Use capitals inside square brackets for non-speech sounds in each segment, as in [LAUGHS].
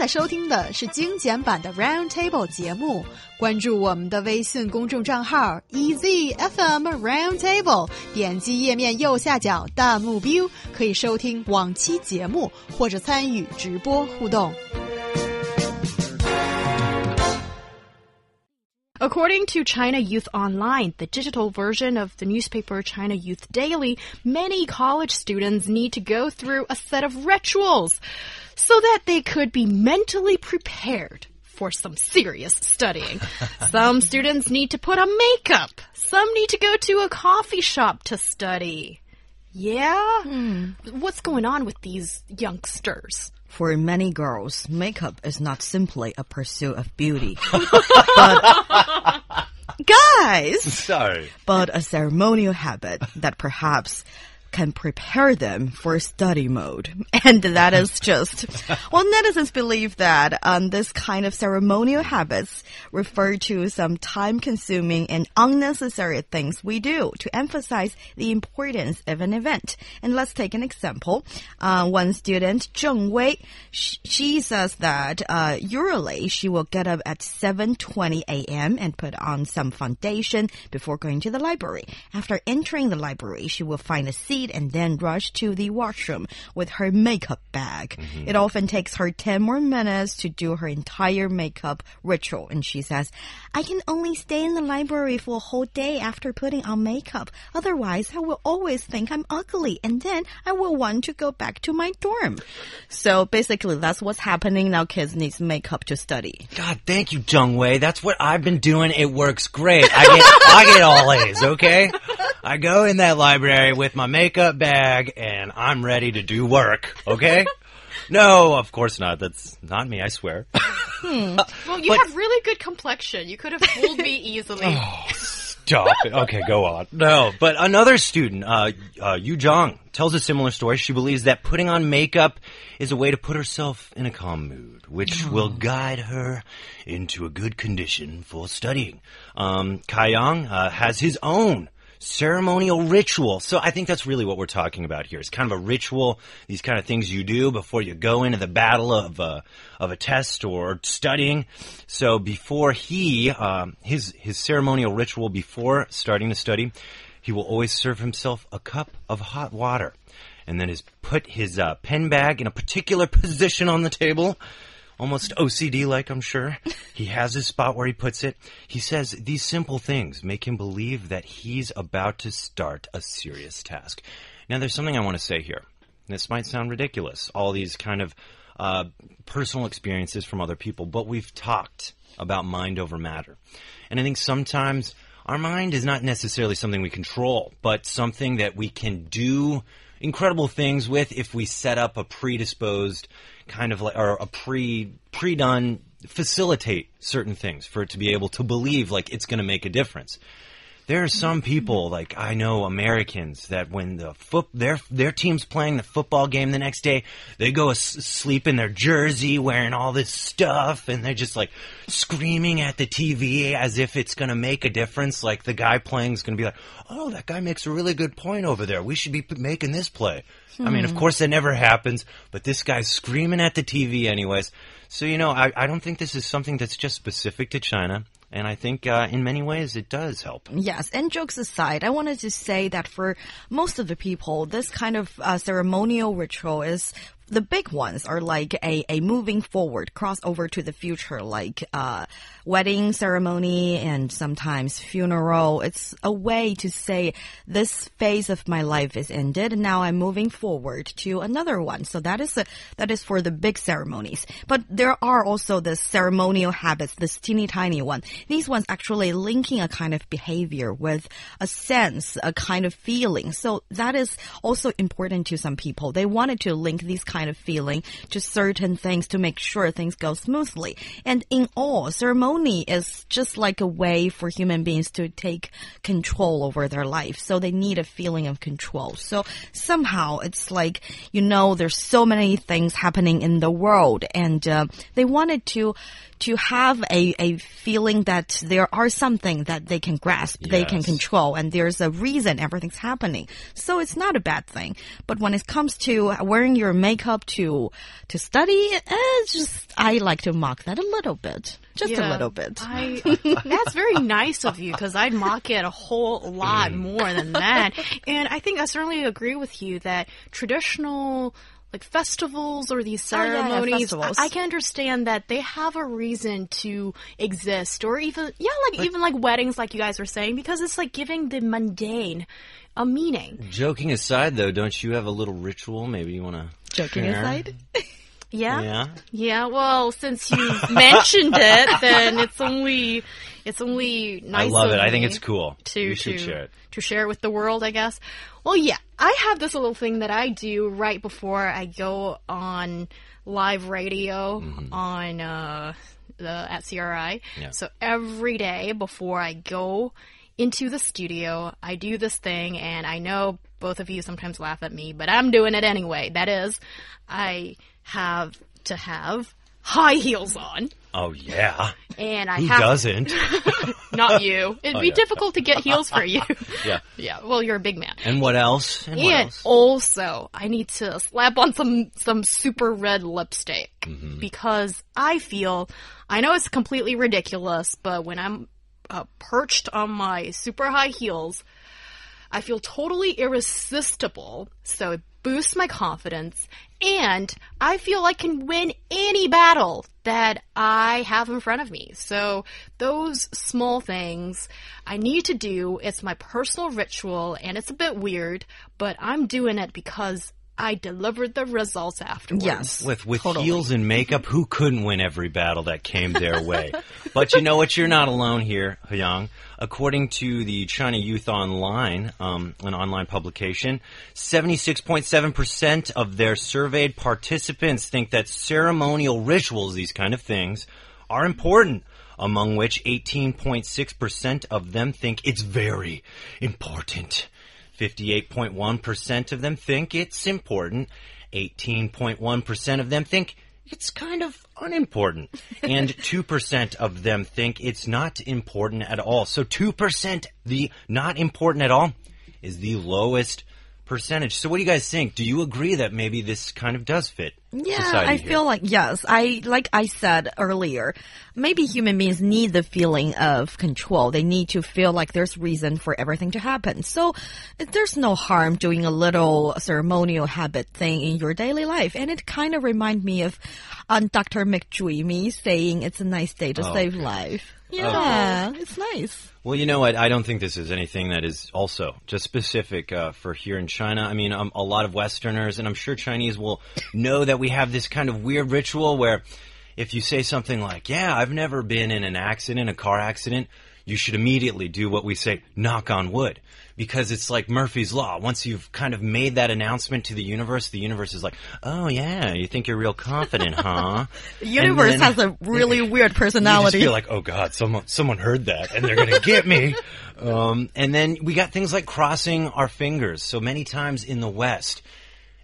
在收听的是精简版的 Round Table 节目。关注我们的微信公众账号 EZFM Round Table，点击页面右下角弹幕 view，可以收听往期节目或者参与直播互动。According to China Youth Online, the digital version of the newspaper China Youth Daily, many college students need to go through a set of rituals so that they could be mentally prepared for some serious studying. [LAUGHS] some students need to put on makeup. Some need to go to a coffee shop to study. Yeah? Hmm. What's going on with these youngsters? For many girls, makeup is not simply a pursuit of beauty, [LAUGHS] but [LAUGHS] guys, Sorry. but a ceremonial habit that perhaps can prepare them for study mode. [LAUGHS] And that is just, well, netizens believe that um, this kind of ceremonial habits refer to some time consuming and unnecessary things we do to emphasize the importance of an event. And let's take an example. Uh, one student, Zheng Wei, sh- she says that uh, usually she will get up at 7.20 a.m. and put on some foundation before going to the library. After entering the library, she will find a seat and then rush to the washroom with her makeup bag. Mm-hmm. It often takes her 10 more minutes to do her entire makeup ritual. And she says, I can only stay in the library for a whole day after putting on makeup. Otherwise, I will always think I'm ugly and then I will want to go back to my dorm. So basically, that's what's happening now. Kids need makeup to study. God, thank you, Jung Wei. That's what I've been doing. It works great. I get, I get all A's, okay? I go in that library with my makeup bag and I'm ready to do work, okay? [LAUGHS] No, of course not. That's not me, I swear. Well, you have really good complexion. You could have fooled me [LAUGHS] easily. Oh, Stop it. Okay, go on. No, but another student, uh, uh, Yu Zhang, tells a similar story. She believes that putting on makeup is a way to put herself in a calm mood, which will guide her into a good condition for studying. Um, Kai Yang uh, has his own ceremonial ritual. So I think that's really what we're talking about here. It's kind of a ritual, these kind of things you do before you go into the battle of a, of a test or studying. So before he, um, his, his ceremonial ritual before starting to study, he will always serve himself a cup of hot water and then his put his uh, pen bag in a particular [LAUGHS] position on the table almost OCD like, I'm sure. [LAUGHS] He has his spot where he puts it. He says these simple things make him believe that he's about to start a serious task. Now, there's something I want to say here. This might sound ridiculous, all these kind of uh, personal experiences from other people, but we've talked about mind over matter. And I think sometimes our mind is not necessarily something we control, but something that we can do incredible things with if we set up a predisposed kind of like or a pre pre done facilitate certain things for it to be able to believe like it's going to make a difference. There are some people like I know Americans that when the foot their their team's playing the football game the next day, they go s- sleep in their jersey wearing all this stuff and they're just like screaming at the TV as if it's going to make a difference like the guy playing is going to be like, "Oh, that guy makes a really good point over there. We should be p- making this play." I mean, of hmm. course that never happens, but this guy's screaming at the TV anyways. So, you know, I, I don't think this is something that's just specific to China. And I think uh, in many ways it does help. Yes, and jokes aside, I wanted to say that for most of the people, this kind of uh, ceremonial ritual is the big ones are like a, a moving forward, cross over to the future, like uh, wedding ceremony and sometimes funeral. It's a way to say this phase of my life is ended. and Now I'm moving forward to another one. So that is a, that is for the big ceremonies. But there are also the ceremonial habits, this teeny tiny one. These ones actually linking a kind of behavior with a sense, a kind of feeling. So that is also important to some people. They wanted to link these kind of feeling to certain things to make sure things go smoothly. And in all, ceremony is just like a way for human beings to take control over their life. So they need a feeling of control. So somehow it's like, you know, there's so many things happening in the world and uh, they wanted to to have a, a feeling that there are something that they can grasp, they can control, and there's a reason everything's happening. So it's not a bad thing. But when it comes to wearing your makeup to to study, eh, it's just I like to mock that a little bit, just a little bit. I, that's very nice of you because I'd mock it a whole lot more than that. And I think I certainly agree with you that traditional like festivals or these Oh, yeah, yeah, ceremonies. I, I can understand that they have a reason to exist or even, yeah, like even like weddings, like you guys were saying, because it's like giving the mundane a meaning. Joking aside, though, don't you have a little ritual? Maybe you want to Joking aside. [LAUGHS] Yeah. Yeah. Yeah, well, since you [LAUGHS] mentioned it, then it's only it's only nice. I love it. I think it's cool. To you should to, share it. to share it with the world, I guess. Well, yeah, I have this little thing that I do right before I go on live radio on uh, the at CRI. Yeah. So every day before I go into the studio, I do this thing, and I know both of you sometimes laugh at me, but I'm doing it anyway. That is, I have to have high heels on. Oh yeah. And I Who have doesn't? [LAUGHS] not you. It'd be yeah. difficult to get heels for you. [LAUGHS] yeah. yeah. Well, you're a big man. And what else? And what else? also, I need to slap on some some super red lipstick Mm-hmm. because I feel I know it's completely ridiculous, but when I'm uh, perched on my super high heels, I feel totally irresistible. So it boosts my confidence, and I feel I can win any battle that I have in front of me. So those small things I need to do. It's my personal ritual, and it's a bit weird, but I'm doing it because I delivered the results afterwards. Yes. With with Totally. heels and makeup, who couldn't win every battle that came their way? [LAUGHS] but you know what? You're not alone here, Hyang. According to the China Youth Online, um, an online publication, 76.7% of their surveyed participants think that ceremonial rituals, these kind of things, are important. Among which 18.6% of them think it's very important. 58.1% of them think it's important. 18.1% of them think it's kind of unimportant. And [LAUGHS] 2% of them think it's not important at all. So 2%, the not important at all, is the lowest percentage. So what do you guys think? Do you agree that maybe this kind of does fit Yeah, I here? feel like yes. I like I said earlier, maybe human beings need the feeling of control. They need to feel like there's reason for everything to happen. So there's no harm doing a little ceremonial habit thing in your daily life. And it kind of remind me of um, Dr. McDreamy saying it's a nice day to Oh, save okay. life. Yeah, it's nice. Well, you know what? I don't think this is anything that is also just specific uh, for here in China. I mean, um, a lot of Westerners, and I'm sure Chinese will know that we have this kind of weird ritual where if you say something like, Yeah, I've never been in an accident, a car accident, you should immediately do what we say, knock on wood. Because it's like Murphy's Law. Once you've kind of made that announcement to the universe, the universe is like, Oh, yeah, you think you're real confident, huh? [LAUGHS] The universe then- has a really [LAUGHS] weird personality. you just feel like, oh god, someone someone heard that and they're gonna get me. [LAUGHS] Um, and then we got things like crossing our fingers. So many times in the West,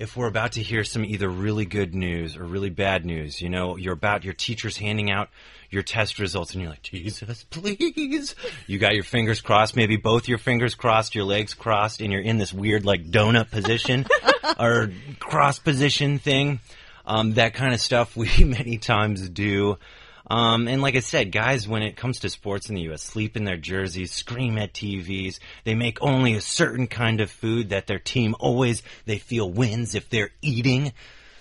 if we're about to hear some either really good news or really bad news, you know, you're about your teacher's handing out your test results and you're like, Jesus, please. You got your fingers crossed, maybe both your fingers crossed, your legs crossed, and you're in this weird like donut position [LAUGHS] or cross position thing. Um, that kind of stuff we [LAUGHS] many times do. Um, and like I said, guys, when it comes to sports in the U.S., sleep in their jerseys, scream at TVs. They make only a certain kind of food that their team always they feel wins if they're eating.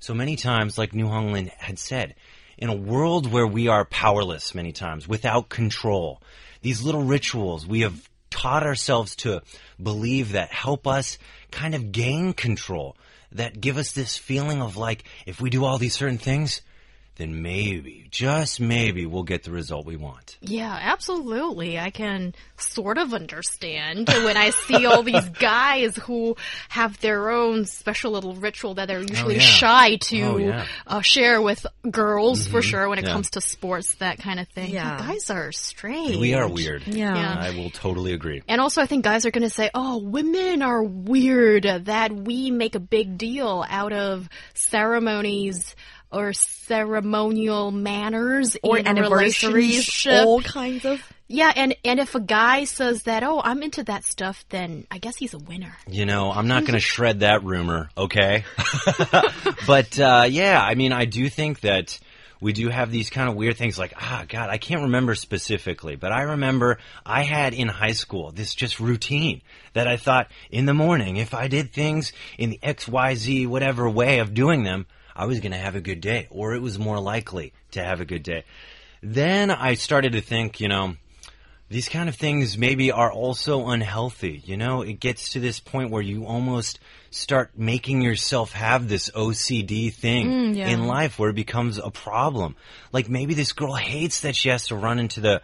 So many times, like Niu Honglin had said, in a world where we are powerless many times, without control, these little rituals we have taught ourselves to believe that help us kind of gain control, that give us this feeling of like, if we do all these certain things, then maybe, just maybe, we'll get the result we want. Yeah, absolutely. I can sort of understand when I see all [LAUGHS] these guys who have their own special little ritual that they're usually yeah. shy to Oh, yeah. uh, share with girls for sure when it Yeah. comes to sports, that kind of thing. Yeah. guys are strange. We are weird. Yeah. Yeah. I will totally agree. And also, I think guys are going to say, oh, women are weird, that we make a big deal out of ceremonies or ceremonial manners Or in anniversaries, all kinds of. Yeah, and and if a guy says that, oh, I'm into that stuff, then I guess he's a winner. You know, I'm not going to shred that rumor, okay? [LAUGHS] but uh, yeah, I mean, I do think that we do have these kind of weird things like, ah, God, I can't remember specifically, but I remember I had in high school this just routine that I thought in the morning, if I did things in the XYZ, whatever way of doing them, I was going to have a good day, or it was more likely to have a good day. Then I started to think, you know, these kind of things maybe are also unhealthy. You know, it gets to this point where you almost start making yourself have this OCD thing yeah. in life where it becomes a problem. Like maybe this girl hates that she has to run into the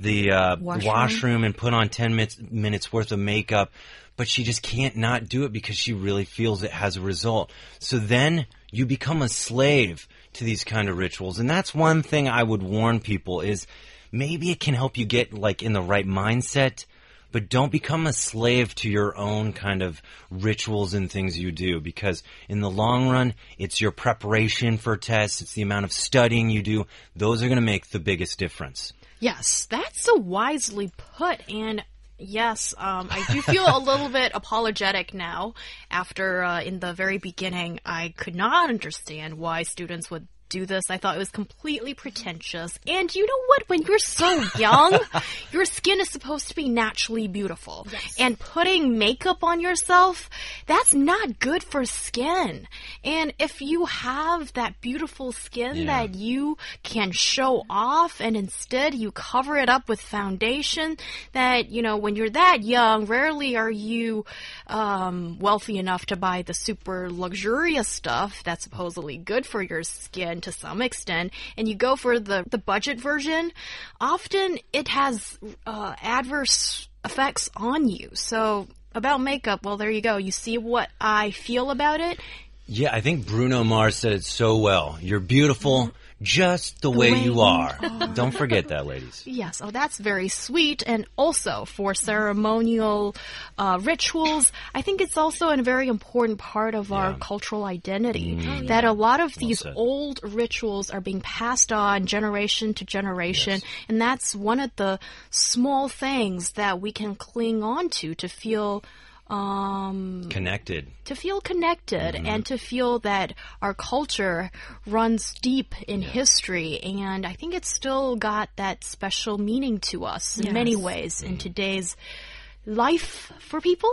the uh, Washroom. washroom and put on 10 minutes, minutes worth of makeup, but she just can't not do it because she really feels it has a result. So then you become a slave to these kind of rituals. And that's one thing I would warn people is maybe it can help you get like in the right mindset, but don't become a slave to your own kind of rituals and things you do because in the long run, it's your preparation for tests, it's the amount of studying you do. Those are going to make the biggest difference. Yes, that's so wisely put. And yes, um, I do feel a little bit apologetic now. After uh, in the very beginning, I could not understand why students would do this. I thought it was completely pretentious. And you know what? When you're so young, [LAUGHS] your skin is supposed to be naturally beautiful. And putting makeup on yourself, that's not good for skin. And if you have that beautiful skin Yeah. that you can show off and instead you cover it up with foundation that, you know, when you're that young, rarely are you um, wealthy enough to buy the super luxurious stuff that's supposedly good for your skin to some extent, and you go for the, the budget version, often it has uh, adverse effects on you. So, about makeup, well, there you go. You see what I feel about it. Yeah, I think Bruno Mars said it so well. You're beautiful just the, way, way you are. [LAUGHS] Don't forget that, ladies. Yes, oh, that's very sweet. And also for ceremonial uh, rituals, I think it's also a very important part of our cultural identity. That a lot of these said. old rituals are being passed on generation to generation, and that's one of the small things that we can cling on to to feel. Um, Connected. to feel connected and to feel that our culture runs deep in history. And I think it's still got that special meaning to us in many ways in today's life for people.